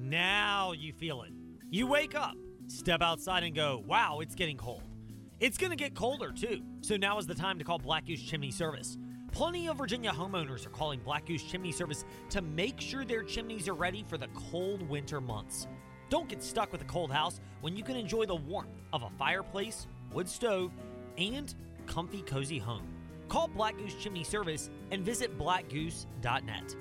Now you feel it. You wake up, step outside, and go, wow, it's getting cold. It's going to get colder too, so now is the time to call Black Goose Chimney Service. Plenty of Virginia homeowners are calling Black Goose Chimney Service to make sure their chimneys are ready for the cold winter months. Don't get stuck with a cold house when you can enjoy the warmth of a fireplace, wood stove, and comfy, cozy home. Call Black Goose Chimney Service and visit blackgoose.net.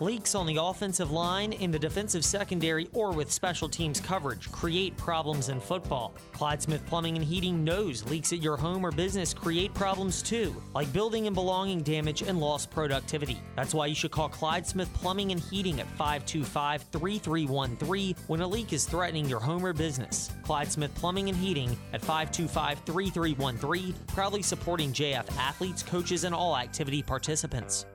Leaks on the offensive line, in the defensive secondary, or with special teams coverage create problems in football. Clyde Smith Plumbing and Heating knows leaks at your home or business create problems too, like building and belonging damage and lost productivity. That's why you should call Clyde Smith Plumbing and Heating at 525 3313 when a leak is threatening your home or business. Clyde Smith Plumbing and Heating at 525 3313, proudly supporting JF athletes, coaches, and all activity participants.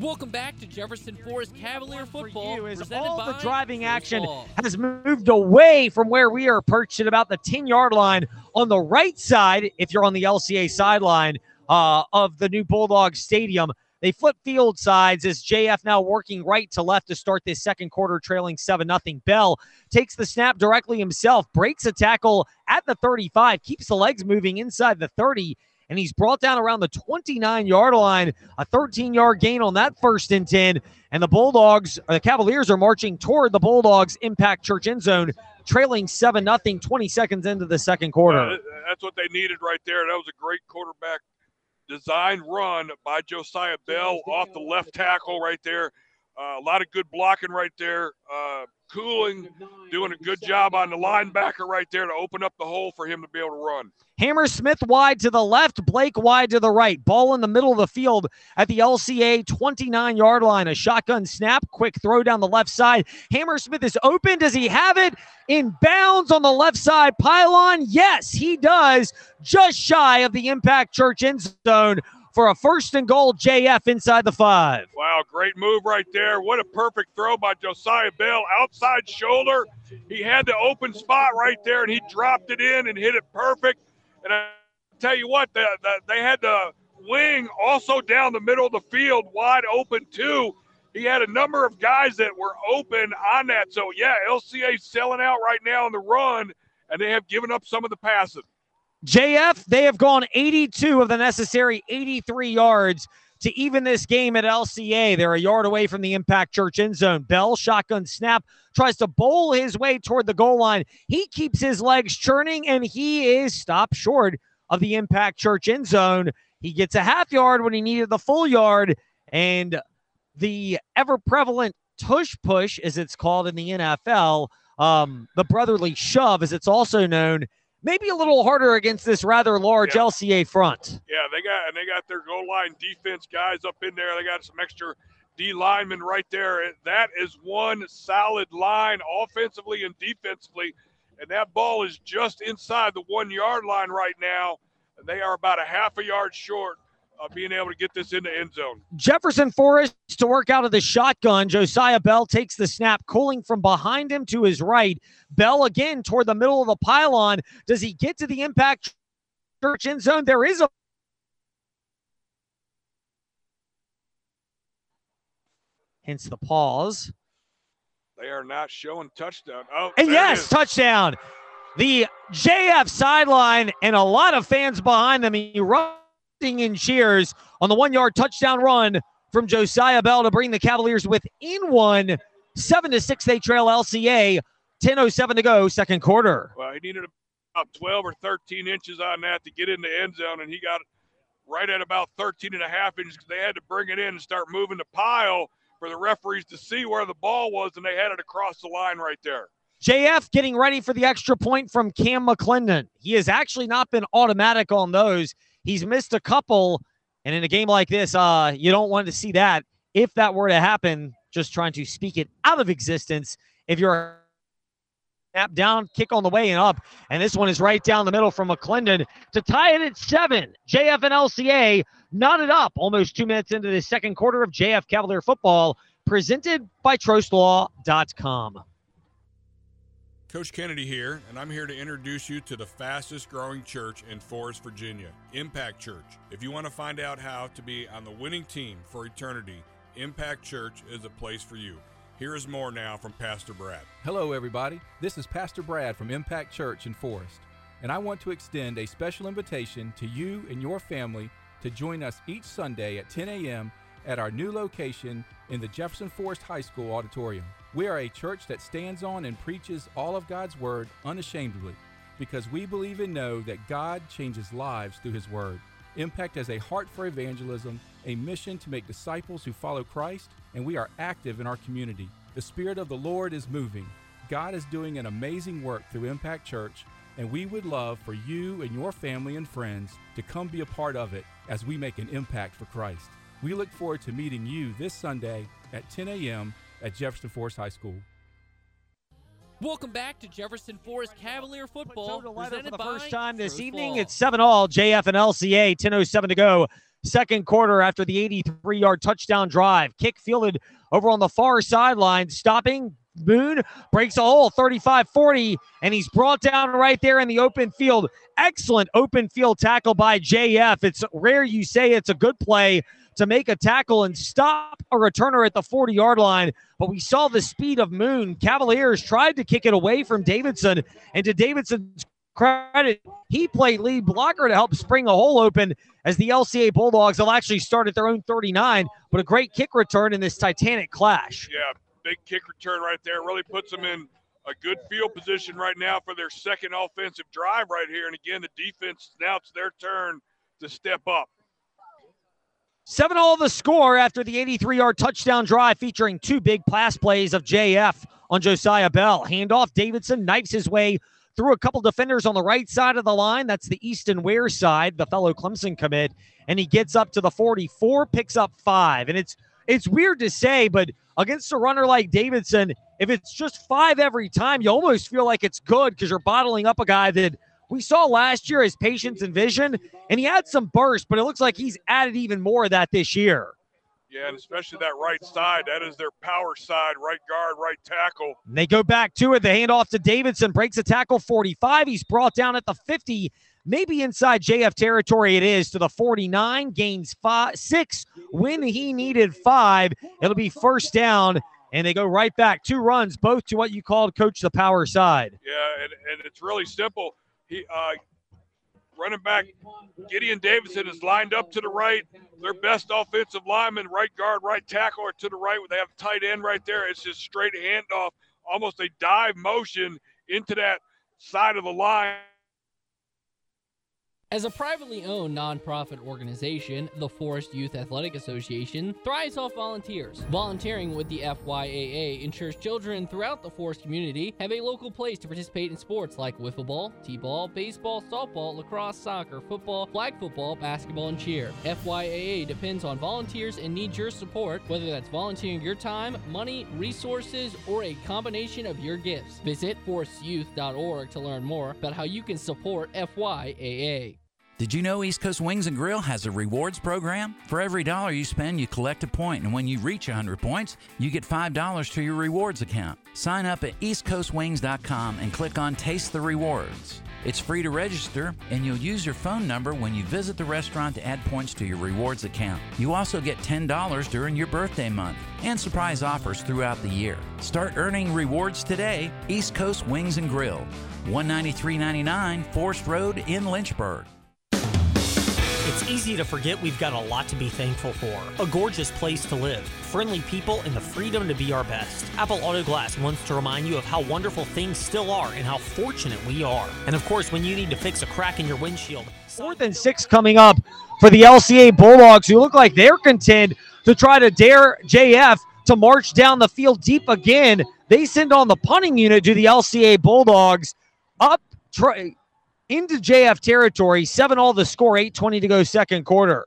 Welcome back to Jefferson Forest Cavalier football. is all the driving action Ball. has moved away from where we are perched at about the 10 yard line on the right side, if you're on the LCA sideline uh, of the new Bulldog Stadium. They flip field sides as JF now working right to left to start this second quarter, trailing 7 0. Bell takes the snap directly himself, breaks a tackle at the 35, keeps the legs moving inside the 30, and he's brought down around the 29 yard line. A 13 yard gain on that first and 10. And the Bulldogs, or the Cavaliers, are marching toward the Bulldogs' impact church end zone, trailing 7 0, 20 seconds into the second quarter. Uh, that's what they needed right there. That was a great quarterback design run by Josiah Bell off the left tackle right there. Uh, a lot of good blocking right there. Uh, cooling, doing a good job on the linebacker right there to open up the hole for him to be able to run. Hammersmith wide to the left, Blake wide to the right. Ball in the middle of the field at the LCA 29 yard line. A shotgun snap, quick throw down the left side. Hammersmith is open. Does he have it in bounds on the left side pylon? Yes, he does. Just shy of the Impact Church end zone for a first and goal. JF inside the five. Wow, great move right there. What a perfect throw by Josiah Bell. Outside shoulder. He had the open spot right there and he dropped it in and hit it perfect. And I tell you what, the, the, they had the wing also down the middle of the field wide open too. He had a number of guys that were open on that. So, yeah, LCA selling out right now on the run, and they have given up some of the passing. JF, they have gone 82 of the necessary 83 yards to even this game at LCA. They're a yard away from the Impact Church end zone. Bell, shotgun snap, tries to bowl his way toward the goal line. He keeps his legs churning and he is stopped short of the Impact Church end zone. He gets a half yard when he needed the full yard. And the ever prevalent tush push, as it's called in the NFL, um, the brotherly shove, as it's also known, maybe a little harder against this rather large Yeah. LCA front. Yeah, they got and they got their goal line defense guys up in there. They got some extra D linemen right there. That is one solid line offensively and defensively. And that ball is just inside the one yard line right now. And they are about a half a yard short of being able to get this in the end zone. Jefferson Forest to work out of the shotgun. Josiah Bell takes the snap, cooling from behind him to his right. Bell again toward the middle of the pylon. Does he get to the impact church end zone? There is a hence the pause. They are not showing touchdown. Oh, And yes, touchdown. The JF sideline and a lot of fans behind them erupting in cheers on the one yard touchdown run from Josiah Bell to bring the Cavaliers within one. Seven to six, they trail LCA. 10.07 to go, second quarter. Well, he needed about 12 or 13 inches on that to get in the end zone, and he got right at about 13 and a half inches because they had to bring it in and start moving the pile for the referees to see where the ball was, and they had it across the line right there. JF getting ready for the extra point from Cam McClendon. He has actually not been automatic on those. He's missed a couple, and in a game like this, uh, you don't want to see that. If that were to happen, just trying to speak it out of existence. If you're snap down, kick on the way and up, and this one is right down the middle from McClendon to tie it at seven. JF and LCA knotted up almost two minutes into the second quarter of JF Cavalier football, presented by TrostLaw.com. Coach Kennedy here, and I'm here to introduce you to the fastest growing church in Forest, Virginia, Impact Church. If you want to find out how to be on the winning team for eternity, Impact Church is a place for you. Here is more now from Pastor Brad. Hello, everybody. This is Pastor Brad from Impact Church in Forest, and I want to extend a special invitation to you and your family to join us each Sunday at 10 a.m. at our new location in the Jefferson Forest High School auditorium. We are a church that stands on and preaches all of God's Word unashamedly because we believe and know that God changes lives through His Word. Impact has a heart for evangelism, a mission to make disciples who follow Christ, and we are active in our community. The Spirit of the Lord is moving. God is doing an amazing work through Impact Church, and we would love for you and your family and friends to come be a part of it as we make an impact for Christ. We look forward to meeting you this Sunday at 10 a.m. at Jefferson Forest High School. Welcome back to Jefferson Forest Cavalier football. Total lineup presented for the first time this Truth evening. Law. It's 7 all, JF and LCA, 10.07 to go. Second quarter after the 83 yard touchdown drive. Kick fielded over on the far sideline, stopping. Boone breaks a hole 35 40, and he's brought down right there in the open field. Excellent open field tackle by JF. It's rare you say it's a good play to make a tackle and stop a returner at the 40 yard line. But we saw the speed of Moon. Cavaliers tried to kick it away from Davidson, and to Davidson's credit, he played lead blocker to help spring a hole open as the LCA Bulldogs will actually start at their own 39. But a great kick return in this Titanic clash. Yeah, big kick return right there. Really puts them in a good field position right now for their second offensive drive right here. And again, the defense now it's their turn to step up. 7 all the score after the 83 yard touchdown drive featuring two big pass plays of JF on Josiah Bell. Handoff, Davidson knifes his way through a couple defenders on the right side of the line. That's the Easton Ware side, the fellow Clemson commit. And he gets up to the 44, picks up five. And it's it's weird to say, but against a runner like Davidson, if it's just five every time, you almost feel like it's good because you're bottling up a guy that we saw last year his patience and vision, and he had some burst, but it looks like he's added even more of that this year. Yeah, and especially that right side. That is their power side, right guard, right tackle. And they go back to it. The handoff to Davidson breaks a tackle 45. He's brought down at the 50, maybe inside JF territory. It is to the 49, gains five, six when he needed five. It'll be first down, and they go right back. Two runs, both to what you called, coach, the power side. Yeah, and, and it's really simple. He uh, running back Gideon Davidson is lined up to the right. Their best offensive lineman, right guard, right tackle, are to the right. They have tight end right there. It's just straight handoff, almost a dive motion into that side of the line. As a privately owned nonprofit organization, the Forest Youth Athletic Association thrives off volunteers. Volunteering with the FYAA ensures children throughout the Forest community have a local place to participate in sports like wiffle ball, t-ball, baseball, softball, lacrosse, soccer, football, flag football, basketball, and cheer. FYAA depends on volunteers and needs your support, whether that's volunteering your time, money, resources, or a combination of your gifts. Visit forestyouth.org to learn more about how you can support FYAA. Did you know East Coast Wings and Grill has a rewards program? For every dollar you spend, you collect a point, and when you reach 100 points, you get $5 to your rewards account. Sign up at eastcoastwings.com and click on Taste the Rewards. It's free to register, and you'll use your phone number when you visit the restaurant to add points to your rewards account. You also get $10 during your birthday month and surprise offers throughout the year. Start earning rewards today. East Coast Wings and Grill, 193.99 Forest Road in Lynchburg. It's easy to forget we've got a lot to be thankful for. A gorgeous place to live, friendly people, and the freedom to be our best. Apple Auto Glass wants to remind you of how wonderful things still are and how fortunate we are. And of course, when you need to fix a crack in your windshield, Fourth and six coming up for the LCA Bulldogs, who look like they're content to try to dare JF to march down the field deep again. They send on the punting unit to the LCA Bulldogs up try, into JF territory. Seven all the score, 8.20 to go second quarter.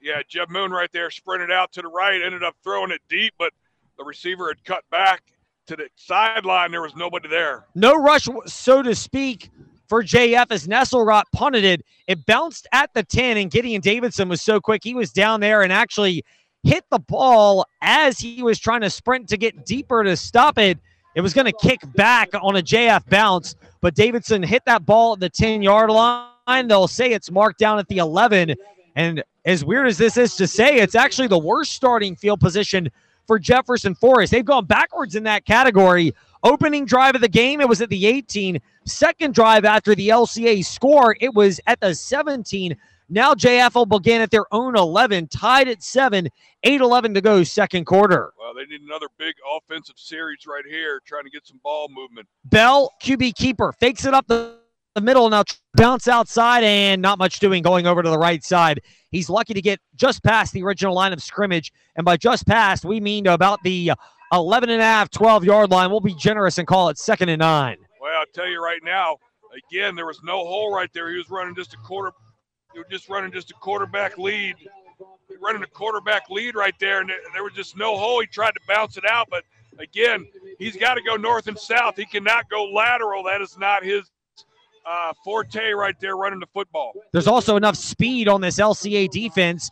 Yeah, Jeb Moon right there sprinted out to the right, ended up throwing it deep, but the receiver had cut back to the sideline. There was nobody there. No rush, so to speak, for JF as Nesselrot punted it. It bounced at the 10, and Gideon Davidson was so quick. He was down there and actually hit the ball as he was trying to sprint to get deeper to stop it. It was going to kick back on a JF bounce, but Davidson hit that ball at the 10 yard line. They'll say it's marked down at the 11. And as weird as this is to say, it's actually the worst starting field position for Jefferson Forest. They've gone backwards in that category. Opening drive of the game, it was at the 18. Second drive after the LCA score, it was at the 17. Now JF will begin at their own 11, tied at 7, 8 11 to go, second quarter. Well, they need another big offensive series right here, trying to get some ball movement. Bell, QB keeper, fakes it up the, the middle. Now bounce outside and not much doing going over to the right side. He's lucky to get just past the original line of scrimmage. And by just past, we mean about the 11 and a half, 12 yard line. We'll be generous and call it second and nine. Well, I'll tell you right now, again, there was no hole right there. He was running just a quarter you were just running just a quarterback lead, running a quarterback lead right there, and there was just no hole. He tried to bounce it out, but again, he's got to go north and south. He cannot go lateral. That is not his uh, forte right there running the football. There's also enough speed on this LCA defense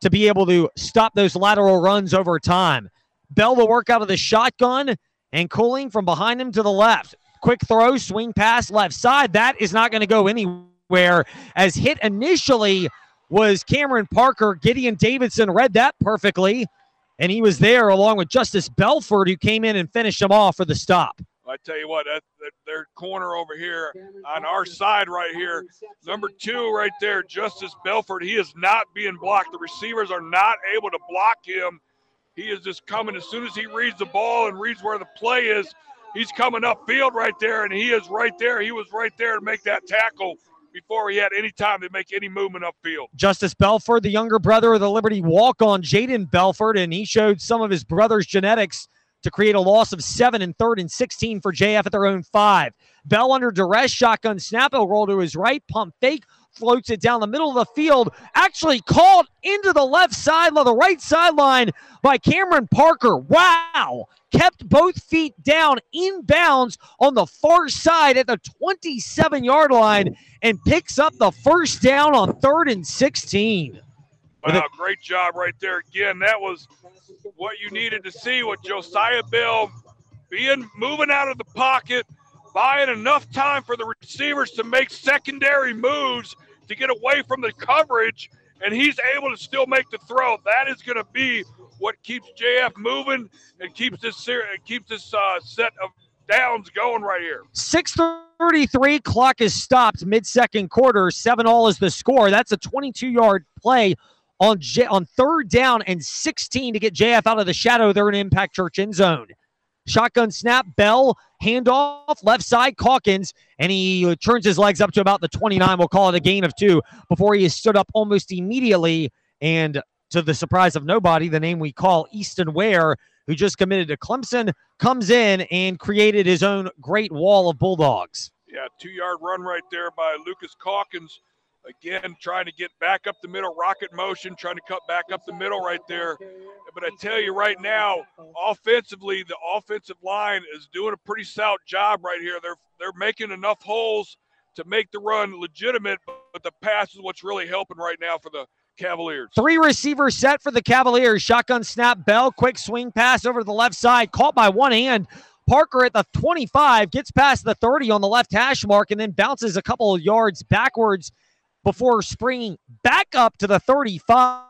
to be able to stop those lateral runs over time. Bell will work out of the shotgun and cooling from behind him to the left. Quick throw, swing pass left side. That is not going to go anywhere where as hit initially was Cameron Parker. Gideon Davidson read that perfectly, and he was there along with Justice Belford, who came in and finished him off for the stop. I tell you what, that, that, their corner over here on our side right here, number two right there, Justice Belford, he is not being blocked. The receivers are not able to block him. He is just coming as soon as he reads the ball and reads where the play is. He's coming upfield right there, and he is right there. He was right there to make that tackle before he had any time to make any movement upfield. Justice Belford, the younger brother of the Liberty walk on Jaden Belford, and he showed some of his brother's genetics to create a loss of seven and third and 16 for JF at their own five. Bell under duress, shotgun snap, he'll roll to his right, pump fake, floats it down the middle of the field, actually called into the left side of the right sideline by Cameron Parker. Wow. Kept both feet down in bounds on the far side at the 27 yard line and picks up the first down on third and 16. Wow, great job right there. Again, that was what you needed to see with Josiah Bell being moving out of the pocket, buying enough time for the receivers to make secondary moves to get away from the coverage, and he's able to still make the throw. That is going to be what keeps JF moving and keeps this ser- keeps this uh, set of downs going right here. 633 clock is stopped mid-second quarter. 7 all is the score. That's a 22-yard play on J- on third down and 16 to get JF out of the shadow there in Impact Church end zone. Shotgun snap, Bell, handoff, left side, Calkins, and he uh, turns his legs up to about the 29. We'll call it a gain of two before he is stood up almost immediately. And to the surprise of nobody, the name we call Easton Ware, who just committed to Clemson, comes in and created his own great wall of Bulldogs. Yeah, two yard run right there by Lucas Calkins. Again, trying to get back up the middle, rocket motion, trying to cut back up the middle right there. But I tell you right now, offensively, the offensive line is doing a pretty stout job right here. They're they're making enough holes to make the run legitimate, but the pass is what's really helping right now for the Cavaliers. Three receivers set for the Cavaliers. Shotgun snap, Bell, quick swing pass over to the left side, caught by one hand. Parker at the 25 gets past the 30 on the left hash mark and then bounces a couple of yards backwards before springing back up to the 35.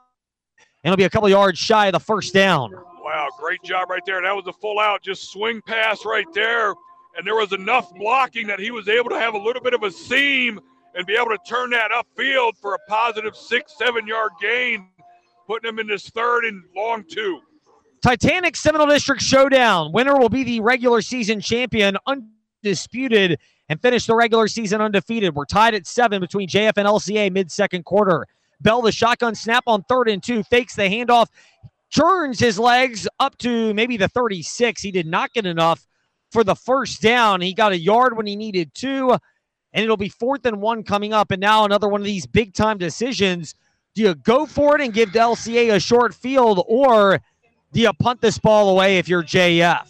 And it'll be a couple yards shy of the first down. Wow, great job right there. That was a full out, just swing pass right there. And there was enough blocking that he was able to have a little bit of a seam and be able to turn that upfield for a positive six, seven yard gain, putting him in this third and long two. Titanic Seminole District Showdown. Winner will be the regular season champion, undisputed and finish the regular season undefeated. We're tied at seven between JF and LCA mid second quarter. Bell, the shotgun snap on third and two, fakes the handoff, turns his legs up to maybe the 36. He did not get enough for the first down. He got a yard when he needed two, and it'll be fourth and one coming up. And now another one of these big time decisions. Do you go for it and give LCA a short field, or do you punt this ball away if you're JF?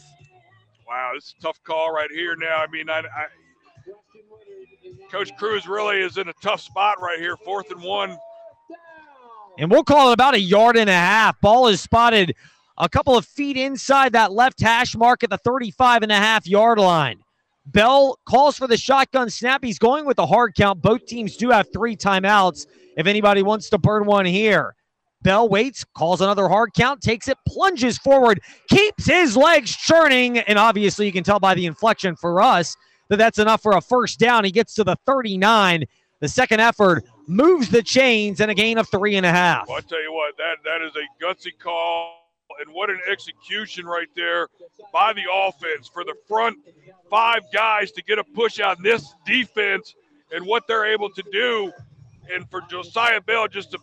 Wow, this is a tough call right here now. I mean, I, I Coach Cruz really is in a tough spot right here, fourth and one. And we'll call it about a yard and a half. Ball is spotted a couple of feet inside that left hash mark at the 35 and a half yard line. Bell calls for the shotgun snap. He's going with a hard count. Both teams do have three timeouts if anybody wants to burn one here. Bell waits, calls another hard count, takes it, plunges forward, keeps his legs churning. And obviously, you can tell by the inflection for us that that's enough for a first down. He gets to the 39. The second effort moves the chains and a gain of three and a half. Well, I tell you what, that that is a gutsy call, and what an execution right there by the offense for the front five guys to get a push on this defense and what they're able to do, and for Josiah Bell just to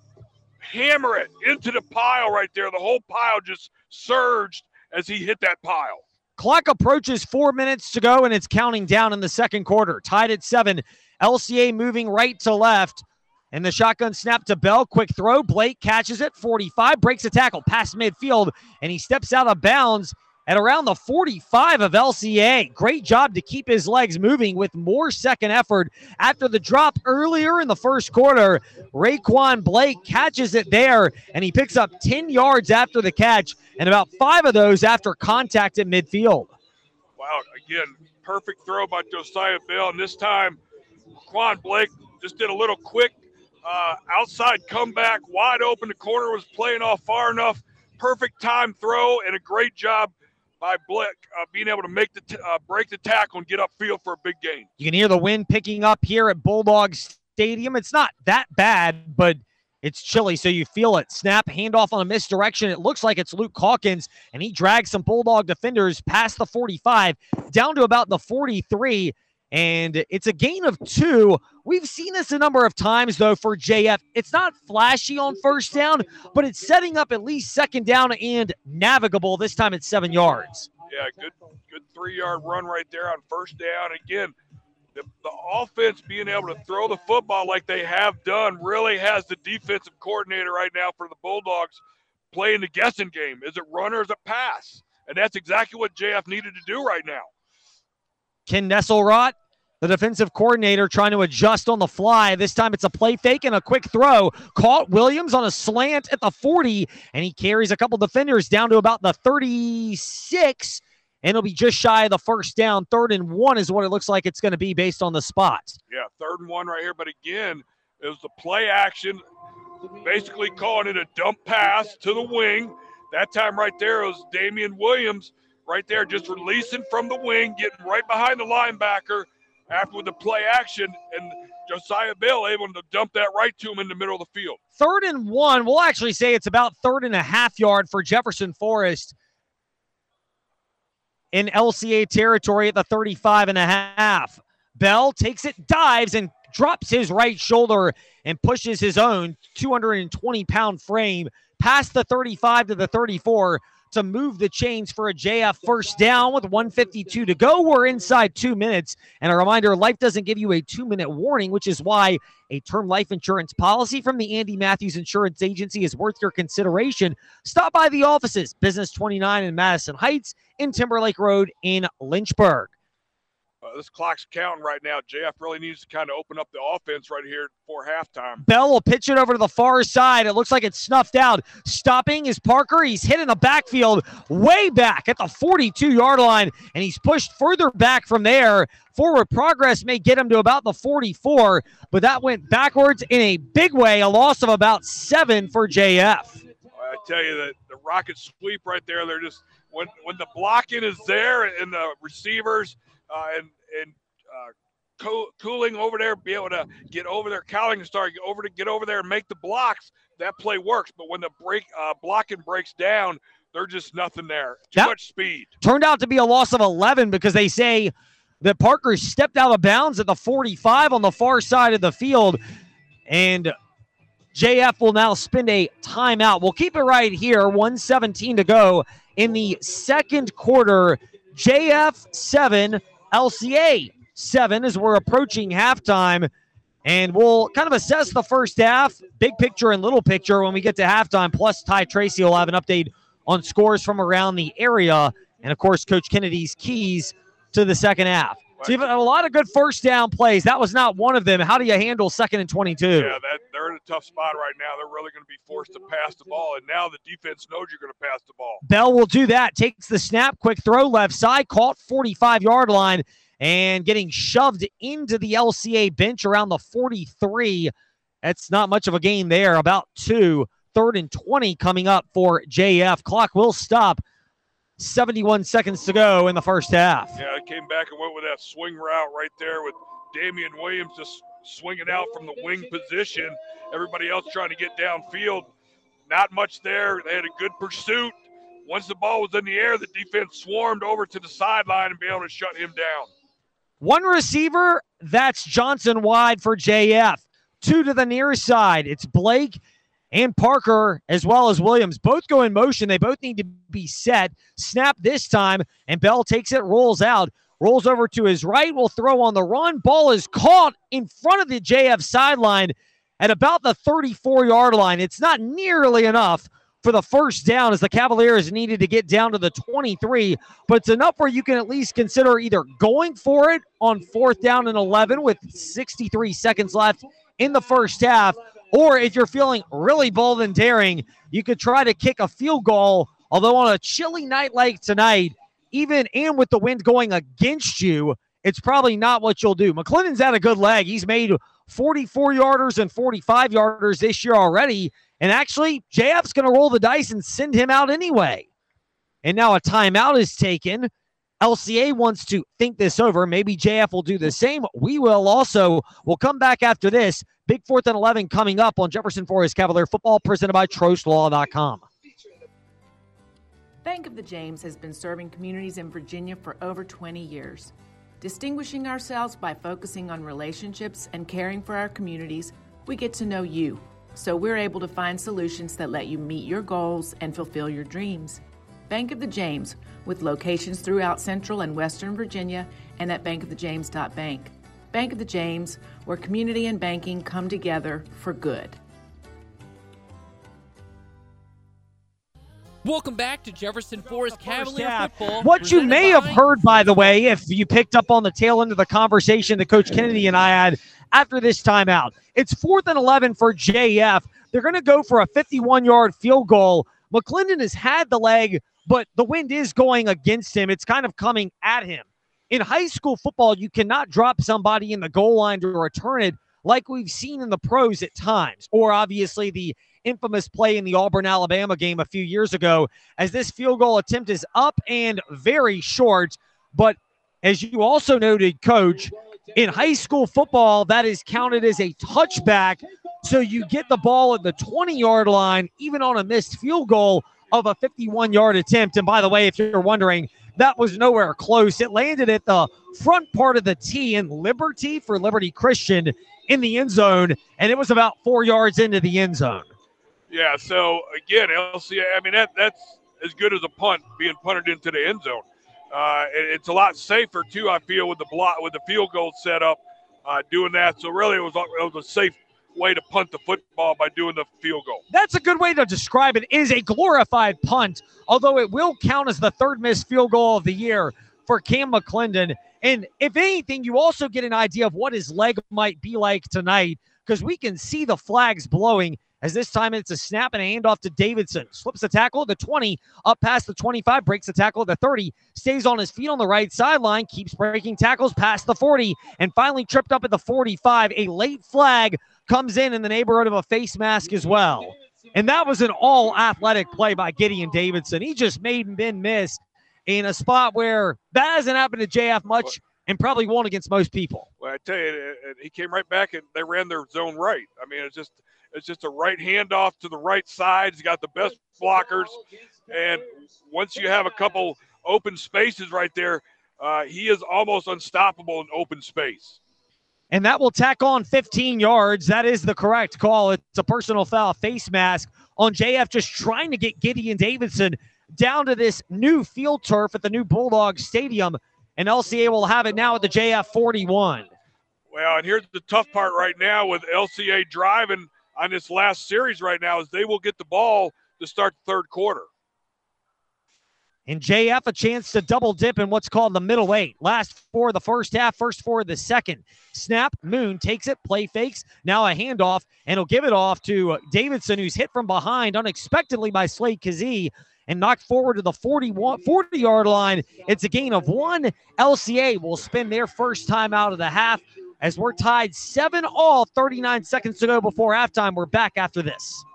hammer it into the pile right there. The whole pile just surged as he hit that pile. Clock approaches four minutes to go, and it's counting down in the second quarter. Tied at seven. LCA moving right to left. And the shotgun snap to Bell. Quick throw. Blake catches it. 45. Breaks a tackle past midfield. And he steps out of bounds at around the 45 of LCA. Great job to keep his legs moving with more second effort after the drop earlier in the first quarter. Raquan Blake catches it there, and he picks up 10 yards after the catch, and about five of those after contact at midfield. Wow, again, perfect throw by Josiah Bell. And this time, Raquan Blake just did a little quick uh, outside comeback, wide open. The corner was playing off far enough. Perfect time throw and a great job by Blick uh, being able to make the t- uh, break the tackle and get upfield for a big gain. You can hear the wind picking up here at Bulldog Stadium. It's not that bad, but it's chilly, so you feel it. Snap, handoff on a misdirection. It looks like it's Luke Calkins, and he drags some Bulldog defenders past the 45 down to about the 43 and it's a gain of two. We've seen this a number of times, though, for JF. It's not flashy on first down, but it's setting up at least second down and navigable. This time it's seven yards. Yeah, good, good three yard run right there on first down. Again, the, the offense being able to throw the football like they have done really has the defensive coordinator right now for the Bulldogs playing the guessing game. Is it run or is it pass? And that's exactly what JF needed to do right now. Ken Nesselrot the defensive coordinator trying to adjust on the fly. This time it's a play fake and a quick throw. Caught Williams on a slant at the 40, and he carries a couple defenders down to about the 36, and it'll be just shy of the first down. Third and one is what it looks like it's going to be based on the spot. Yeah, third and one right here. But again, it was the play action, basically calling it a dump pass to the wing. That time right there was Damian Williams right there, just releasing from the wing, getting right behind the linebacker after with the play action, and Josiah Bell able to dump that right to him in the middle of the field. Third and one. We'll actually say it's about third and a half yard for Jefferson Forest in LCA territory at the 35 and a half. Bell takes it, dives, and drops his right shoulder and pushes his own 220 pound frame past the 35 to the 34 to move the chains for a JF first down with 152 to go. We're inside two minutes. And a reminder life doesn't give you a two minute warning, which is why a term life insurance policy from the Andy Matthews Insurance Agency is worth your consideration. Stop by the offices, Business 29 in Madison Heights, in Timberlake Road in Lynchburg. Uh, this clock's counting right now. JF really needs to kind of open up the offense right here for halftime. Bell will pitch it over to the far side. It looks like it's snuffed out. Stopping is Parker. He's hit in the backfield, way back at the 42 yard line, and he's pushed further back from there. Forward progress may get him to about the 44, but that went backwards in a big way. A loss of about seven for JF. I tell you that the rocket sweep right there, they're just when when the blocking is there and the receivers uh, and and uh, co- cooling over there, be able to get over there, cowling start over to get over there and make the blocks. That play works, but when the break uh, blocking breaks down, there's just nothing there. Too that much speed. Turned out to be a loss of 11 because they say that Parker stepped out of bounds at the 45 on the far side of the field, and JF will now spend a timeout. We'll keep it right here. 117 to go in the second quarter. JF 7, LCA 7 as we're approaching halftime. And we'll kind of assess the first half, big picture and little picture when we get to halftime. Plus, Ty Tracy will have an update on scores from around the area. And of course, Coach Kennedy's keys to the second half. You've a lot of good first down plays. That was not one of them. How do you handle second and 22? Yeah, that, they're in a tough spot right now. They're really going to be forced to pass the ball, and now the defense knows you're going to pass the ball. Bell will do that. Takes the snap, quick throw left side, caught 45 yard line, and getting shoved into the LCA bench around the 43. That's not much of a game there. About two. Third and 20 coming up for JF. Clock will stop. 71 seconds to go in the first half. Yeah, I came back and went with that swing route right there with Damian Williams just swinging out from the wing position. Everybody else trying to get downfield. Not much there. They had a good pursuit. Once the ball was in the air, the defense swarmed over to the sideline and be able to shut him down. One receiver, that's Johnson wide for JF. Two to the near side. It's Blake and Parker as well as Williams. Both go in motion. They both need to be set. Snap this time, and Bell takes it, rolls out, rolls over to his right, will throw on the run. Ball is caught in front of the JF sideline at about the 34 yard line. It's not nearly enough for the first down as the Cavaliers needed to get down to the 23, but it's enough where you can at least consider either going for it on fourth down and 11 with 63 seconds left in the first half, or if you're feeling really bold and daring, you could try to kick a field goal. Although on a chilly night like tonight, even and with the wind going against you, it's probably not what you'll do. McClendon's had a good leg. He's made 44 yarders and 45 yarders this year already. And actually, JF's going to roll the dice and send him out anyway. And now a timeout is taken. LCA wants to think this over. Maybe JF will do the same. We will also. We'll come back after this. Big fourth and 11 coming up on Jefferson Forest Cavalier football presented by TrostLaw.com. Bank of the James has been serving communities in Virginia for over 20 years. Distinguishing ourselves by focusing on relationships and caring for our communities, we get to know you, so we're able to find solutions that let you meet your goals and fulfill your dreams. Bank of the James, with locations throughout Central and Western Virginia and at bankofthejames.bank. Bank of the James, where community and banking come together for good. Welcome back to Jefferson Forest Cavalier half. football. What you presented may have heard, by the way, if you picked up on the tail end of the conversation that Coach Kennedy and I had after this timeout, it's fourth and 11 for JF. They're going to go for a 51 yard field goal. McClendon has had the leg, but the wind is going against him. It's kind of coming at him. In high school football, you cannot drop somebody in the goal line to return it like we've seen in the pros at times, or obviously the infamous play in the Auburn Alabama game a few years ago, as this field goal attempt is up and very short. But as you also noted, coach, in high school football, that is counted as a touchback. So you get the ball at the 20 yard line, even on a missed field goal of a 51 yard attempt. And by the way, if you're wondering, that was nowhere close. It landed at the front part of the tee in Liberty for Liberty Christian in the end zone, and it was about four yards into the end zone. Yeah, so again, LCA, I mean, that that's as good as a punt being punted into the end zone. Uh, it- it's a lot safer, too, I feel, with the block, with the field goal set up, uh, doing that. So really, it was, it was a safe way to punt the football by doing the field goal. That's a good way to describe it. It is a glorified punt, although it will count as the third missed field goal of the year for Cam McClendon. And if anything, you also get an idea of what his leg might be like tonight because we can see the flags blowing as this time it's a snap and a handoff to Davidson. Slips the tackle the 20, up past the 25, breaks the tackle the 30, stays on his feet on the right sideline, keeps breaking tackles past the 40, and finally tripped up at the 45. A late flag comes in in the neighborhood of a face mask as well. And that was an all athletic play by Gideon Davidson. He just made Ben miss in a spot where that hasn't happened to JF much and probably won't against most people. Well, I tell you, he came right back and they ran their zone right. I mean, it's just it's just a right handoff to the right side. He's got the best blockers, and once you have a couple open spaces right there, uh, he is almost unstoppable in open space. And that will tack on 15 yards. That is the correct call. It's a personal foul face mask on JF, just trying to get Gideon Davidson down to this new field turf at the new Bulldog Stadium. And LCA will have it now at the JF 41. Well, and here's the tough part right now with LCA driving on this last series right now is they will get the ball to start the third quarter. And JF a chance to double dip in what's called the middle eight. Last for the first half, first for the second. Snap, Moon takes it, play fakes. Now a handoff, and he'll give it off to uh, Davidson, who's hit from behind unexpectedly by Slade Kazee and knocked forward to the 41, 40 yard line. It's a gain of one. LCA will spend their first time out of the half as we're tied seven all, 39 seconds to go before halftime. We're back after this.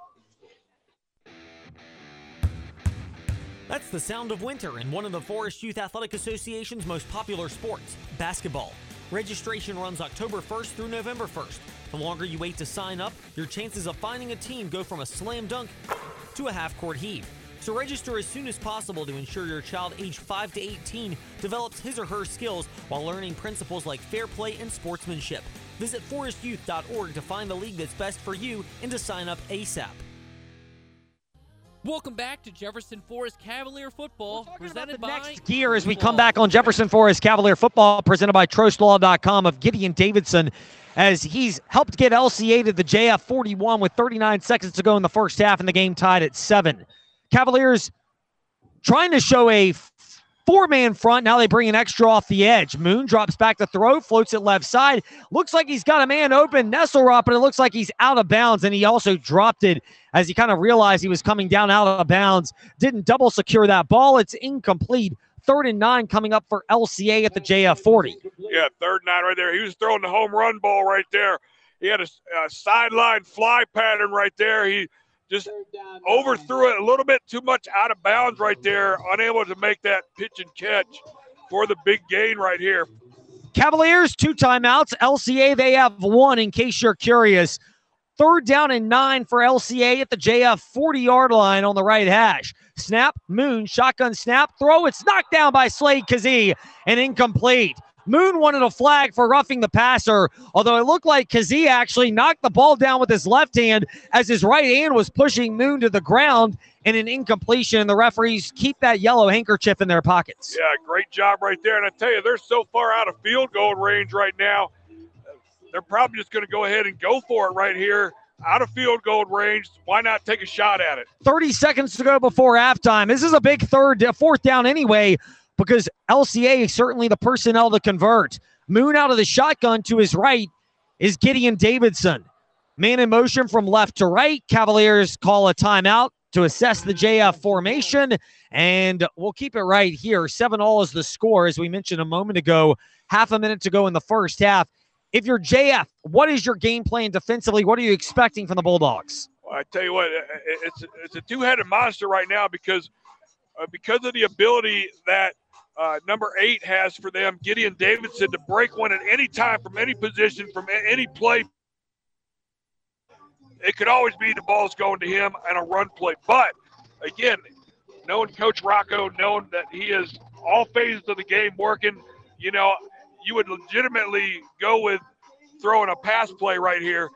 That's the sound of winter in one of the Forest Youth Athletic Association's most popular sports, basketball. Registration runs October 1st through November 1st. The longer you wait to sign up, your chances of finding a team go from a slam dunk to a half court heave. So register as soon as possible to ensure your child aged 5 to 18 develops his or her skills while learning principles like fair play and sportsmanship. Visit forestyouth.org to find the league that's best for you and to sign up ASAP. Welcome back to Jefferson Forest Cavalier football, presented by next gear as we come back on Jefferson Forest Cavalier football, presented by TrostLaw.com of Gideon Davidson, as he's helped get LCA to the JF 41 with 39 seconds to go in the first half, and the game tied at seven. Cavaliers trying to show a four man front. Now they bring an extra off the edge. Moon drops back to throw, floats it left side. Looks like he's got a man open, Nesselrop, but it looks like he's out of bounds. And he also dropped it as he kind of realized he was coming down out of bounds. Didn't double secure that ball. It's incomplete. Third and nine coming up for LCA at the JF 40. Yeah, third nine right there. He was throwing the home run ball right there. He had a, a sideline fly pattern right there. He just overthrew it a little bit too much out of bounds right there, unable to make that pitch and catch for the big gain right here. Cavaliers, two timeouts. LCA, they have one in case you're curious. Third down and nine for LCA at the JF 40 yard line on the right hash. Snap, Moon, shotgun snap, throw. It's knocked down by Slade Kazee and incomplete. Moon wanted a flag for roughing the passer, although it looked like Kazee actually knocked the ball down with his left hand as his right hand was pushing Moon to the ground in an incompletion. And the referees keep that yellow handkerchief in their pockets. Yeah, great job right there. And I tell you, they're so far out of field goal range right now. They're probably just going to go ahead and go for it right here out of field goal range. Why not take a shot at it? 30 seconds to go before halftime. This is a big third, fourth down anyway because LCA is certainly the personnel to convert. Moon out of the shotgun to his right is Gideon Davidson. Man in motion from left to right. Cavaliers call a timeout to assess the JF formation, and we'll keep it right here. 7 all is the score, as we mentioned a moment ago. Half a minute to go in the first half. If you're JF, what is your game plan defensively? What are you expecting from the Bulldogs? I tell you what, it's it's a two-headed monster right now because uh, because of the ability that uh, number eight has for them, Gideon Davidson, to break one at any time from any position, from any play. It could always be the ball's going to him and a run play. But again, knowing Coach Rocco, knowing that he is all phases of the game working, you know, you would legitimately go with throwing a pass play right here.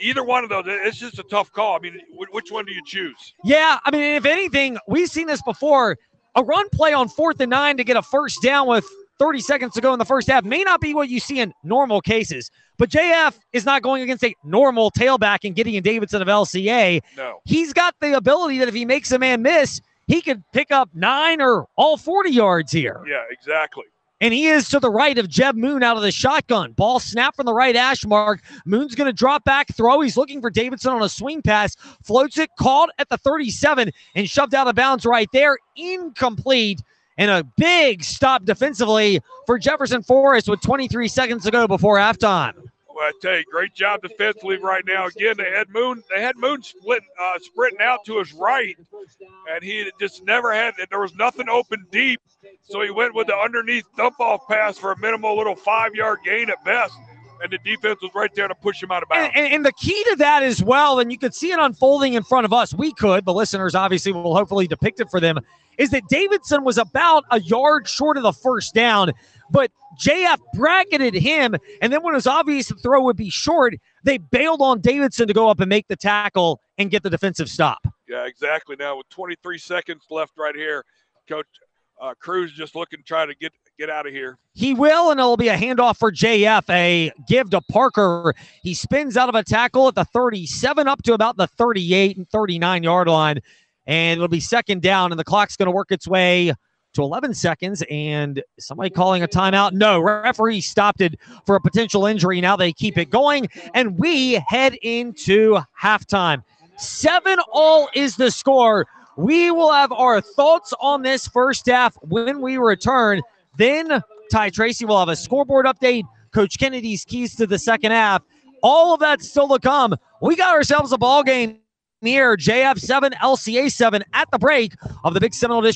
Either one of those, it's just a tough call. I mean, which one do you choose? Yeah, I mean, if anything, we've seen this before a run play on fourth and nine to get a first down with 30 seconds to go in the first half may not be what you see in normal cases. But JF is not going against a normal tailback in Gideon Davidson of LCA. No. He's got the ability that if he makes a man miss, he could pick up nine or all 40 yards here. Yeah, exactly and he is to the right of Jeb Moon out of the shotgun. Ball snap from the right ash mark. Moon's going to drop back, throw. He's looking for Davidson on a swing pass, floats it, caught at the 37, and shoved out of bounds right there. Incomplete. And a big stop defensively for Jefferson Forest with 23 seconds to go before halftime. Well, I tell you, great job defensively right now. Again, they had Moon, they had Moon splitting, uh, sprinting out to his right, and he just never had. There was nothing open deep, so he went with the underneath dump off pass for a minimal little five yard gain at best. And the defense was right there to push him out of bounds. And, and, and the key to that as well, and you could see it unfolding in front of us. We could, the listeners obviously will hopefully depict it for them, is that Davidson was about a yard short of the first down but JF bracketed him. And then when it was obvious the throw would be short, they bailed on Davidson to go up and make the tackle and get the defensive stop. Yeah, exactly. Now with 23 seconds left right here, Coach uh, Cruz just looking to try to get get out of here. He will, and it'll be a handoff for JF, a give to Parker. He spins out of a tackle at the 37 up to about the 38 and 39 yard line. and it'll be second down, and the clock's going to work its way to 11 seconds. And somebody calling a timeout? No, referee stopped it for a potential injury. Now they keep it going, and we head into halftime. Seven all is the score. We will have our thoughts on this first half when we return. Then Ty Tracy will have a scoreboard update, Coach Kennedy's keys to the second half. All of that still to come. We got ourselves a ball game here, JF7, LCA7 at the break of the Big Seminole District.